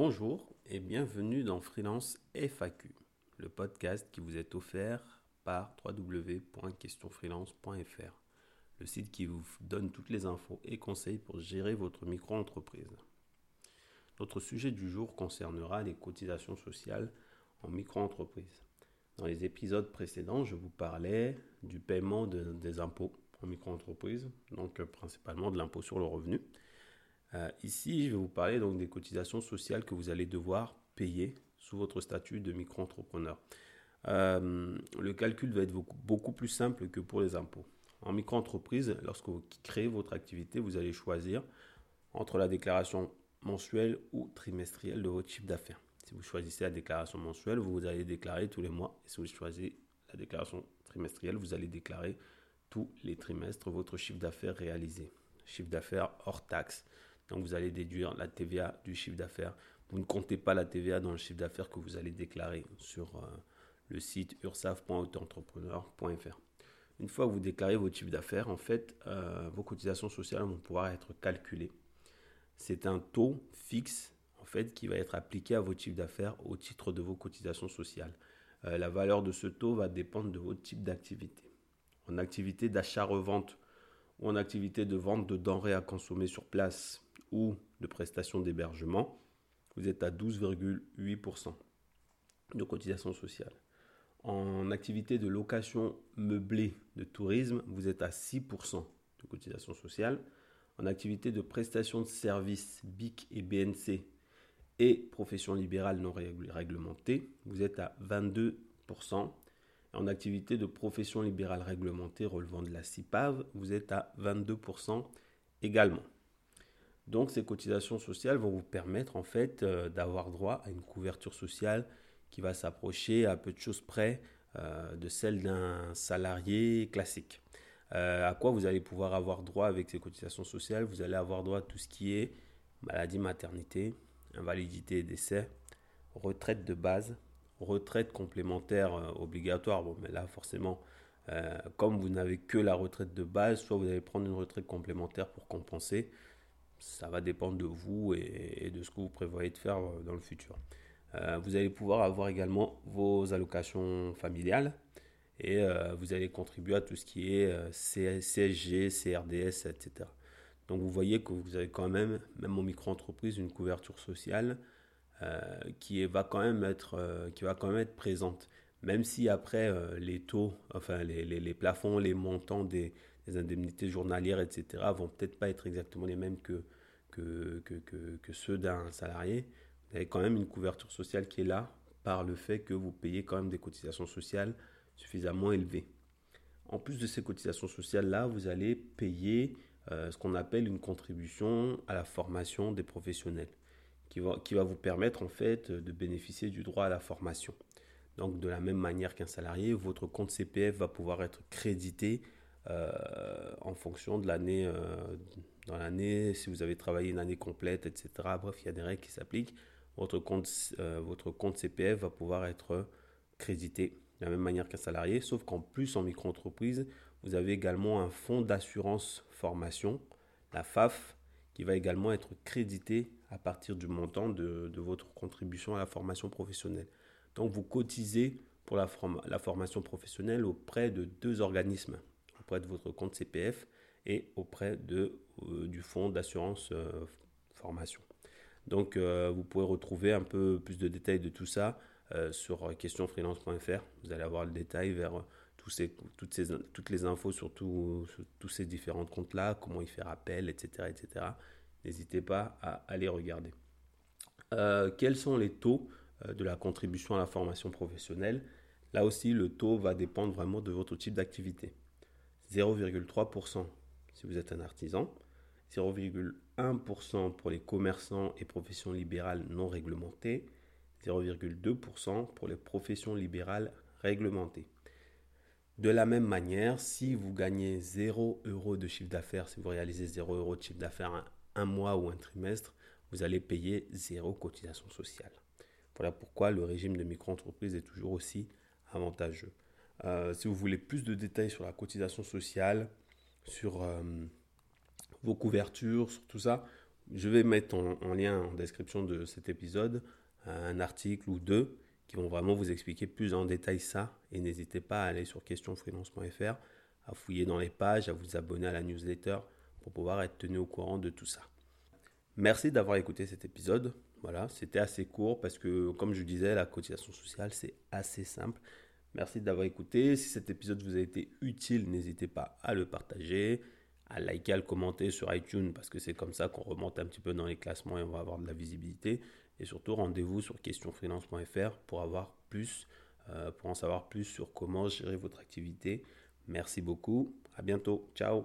Bonjour et bienvenue dans Freelance FAQ, le podcast qui vous est offert par www.questionfreelance.fr, le site qui vous donne toutes les infos et conseils pour gérer votre micro-entreprise. Notre sujet du jour concernera les cotisations sociales en micro-entreprise. Dans les épisodes précédents, je vous parlais du paiement des impôts en micro-entreprise, donc euh, principalement de l'impôt sur le revenu. Euh, ici, je vais vous parler donc des cotisations sociales que vous allez devoir payer sous votre statut de micro-entrepreneur. Euh, le calcul va être beaucoup, plus simple que pour les impôts. En micro-entreprise, lorsque vous créez votre activité, vous allez choisir entre la déclaration mensuelle ou trimestrielle de votre chiffre d'affaires. Si vous choisissez la déclaration mensuelle, vous allez déclarer tous les mois. Et si vous choisissez la déclaration trimestrielle, vous allez déclarer tous les trimestres votre chiffre d'affaires réalisé. Chiffre d'affaires hors taxe. Donc vous allez déduire la TVA du chiffre d'affaires. Vous ne comptez pas la TVA dans le chiffre d'affaires que vous allez déclarer sur euh, le site ursaf.autoentrepreneur.fr. Une fois que vous déclarez votre chiffre d'affaires, en fait, euh, vos cotisations sociales vont pouvoir être calculées. C'est un taux fixe en fait qui va être appliqué à votre chiffre d'affaires au titre de vos cotisations sociales. Euh, la valeur de ce taux va dépendre de votre type d'activité. En activité d'achat-revente ou en activité de vente de denrées à consommer sur place ou de prestations d'hébergement, vous êtes à 12,8% de cotisation sociale. En activité de location meublée de tourisme, vous êtes à 6% de cotisation sociale. En activité de prestation de services BIC et BNC et profession libérale non réglementée, vous êtes à 22%. En activité de profession libérale réglementée relevant de la CIPAV, vous êtes à 22% également. Donc ces cotisations sociales vont vous permettre en fait euh, d'avoir droit à une couverture sociale qui va s'approcher à peu de choses près euh, de celle d'un salarié classique. Euh, à quoi vous allez pouvoir avoir droit avec ces cotisations sociales? Vous allez avoir droit à tout ce qui est maladie, maternité, invalidité et décès, retraite de base, retraite complémentaire obligatoire. Bon, mais là forcément, comme vous n'avez que la retraite de base, soit vous allez prendre une retraite complémentaire pour compenser, ça va dépendre de vous et, de ce que vous prévoyez de faire euh, dans le futur. Euh, vous allez pouvoir avoir également vos allocations familiales et euh, vous allez contribuer à tout ce qui est CSG, CRDS, etc. Donc vous voyez que vous avez quand même, même en micro-entreprise, une couverture sociale qui, va quand même être, qui va quand même être présente. Même si après les taux, enfin les, plafonds, les montants des, indemnités journalières, etc., vont peut-être pas être exactement les mêmes que, ceux d'un salarié. Vous avez quand même une couverture sociale qui est là par le fait que vous payez quand même des cotisations sociales suffisamment élevées. En plus de ces cotisations sociales-là, vous allez payer euh, ce qu'on appelle une contribution à la formation des professionnels, qui va, vous permettre en fait de bénéficier du droit à la formation. Donc de la même manière qu'un salarié, votre compte CPF va pouvoir être crédité euh, en fonction de l'année, euh, dans l'année, si vous avez travaillé une année complète, etc. Bref, il y a des règles qui s'appliquent. Votre compte, euh, votre compte CPF va pouvoir être crédité de la même manière qu'un salarié, sauf qu'en plus, en micro-entreprise, vous avez également un fonds d'assurance formation, la FAF, qui va également être crédité à partir du montant de, votre contribution à la formation professionnelle. Donc, vous cotisez pour la, formation professionnelle auprès de deux organismes auprès de votre compte CPF et auprès de, euh, du fonds d'assurance euh, formation. Donc euh, vous pouvez retrouver un peu plus de détails de tout ça sur questionfreelance.fr. Vous allez avoir le détail vers toutes, ces, toutes les infos sur, tous ces différents comptes-là, comment y faire appel, etc. etc. N'hésitez pas à aller regarder. quels sont les taux de la contribution à la formation professionnelle? Là aussi, le taux va dépendre vraiment de votre type d'activité. 0,3% si vous êtes un artisan, 0,1% pour les commerçants et professions libérales non réglementées, 0,2% pour les professions libérales réglementées. De la même manière, si vous gagnez 0 euros de chiffre d'affaires, si vous réalisez 0 euros de chiffre d'affaires un, mois ou un trimestre, vous allez payer 0 cotisation sociale. Voilà pourquoi le régime de micro-entreprise est toujours aussi avantageux. Euh, si vous voulez plus de détails sur la cotisation sociale, sur euh, vos couvertures, sur tout ça, Je vais mettre en, lien en description de cet épisode un article ou deux qui vont vraiment vous expliquer plus en détail ça. Et n'hésitez pas à aller sur questionfreelance.fr, à fouiller dans les pages, à vous abonner à la newsletter pour pouvoir être tenu au courant de tout ça. Merci d'avoir écouté cet épisode. Voilà, c'était assez court parce que, comme je disais, la cotisation sociale, c'est assez simple. Merci d'avoir écouté. Si cet épisode vous a été utile, n'hésitez pas à le partager, à liker, à le commenter sur iTunes parce que c'est comme ça qu'on remonte un petit peu dans les classements et on va avoir de la visibilité. Et surtout, rendez-vous sur questionfreelance.fr pour avoir plus, euh, pour en savoir plus sur comment gérer votre activité. Merci beaucoup. À bientôt. Ciao.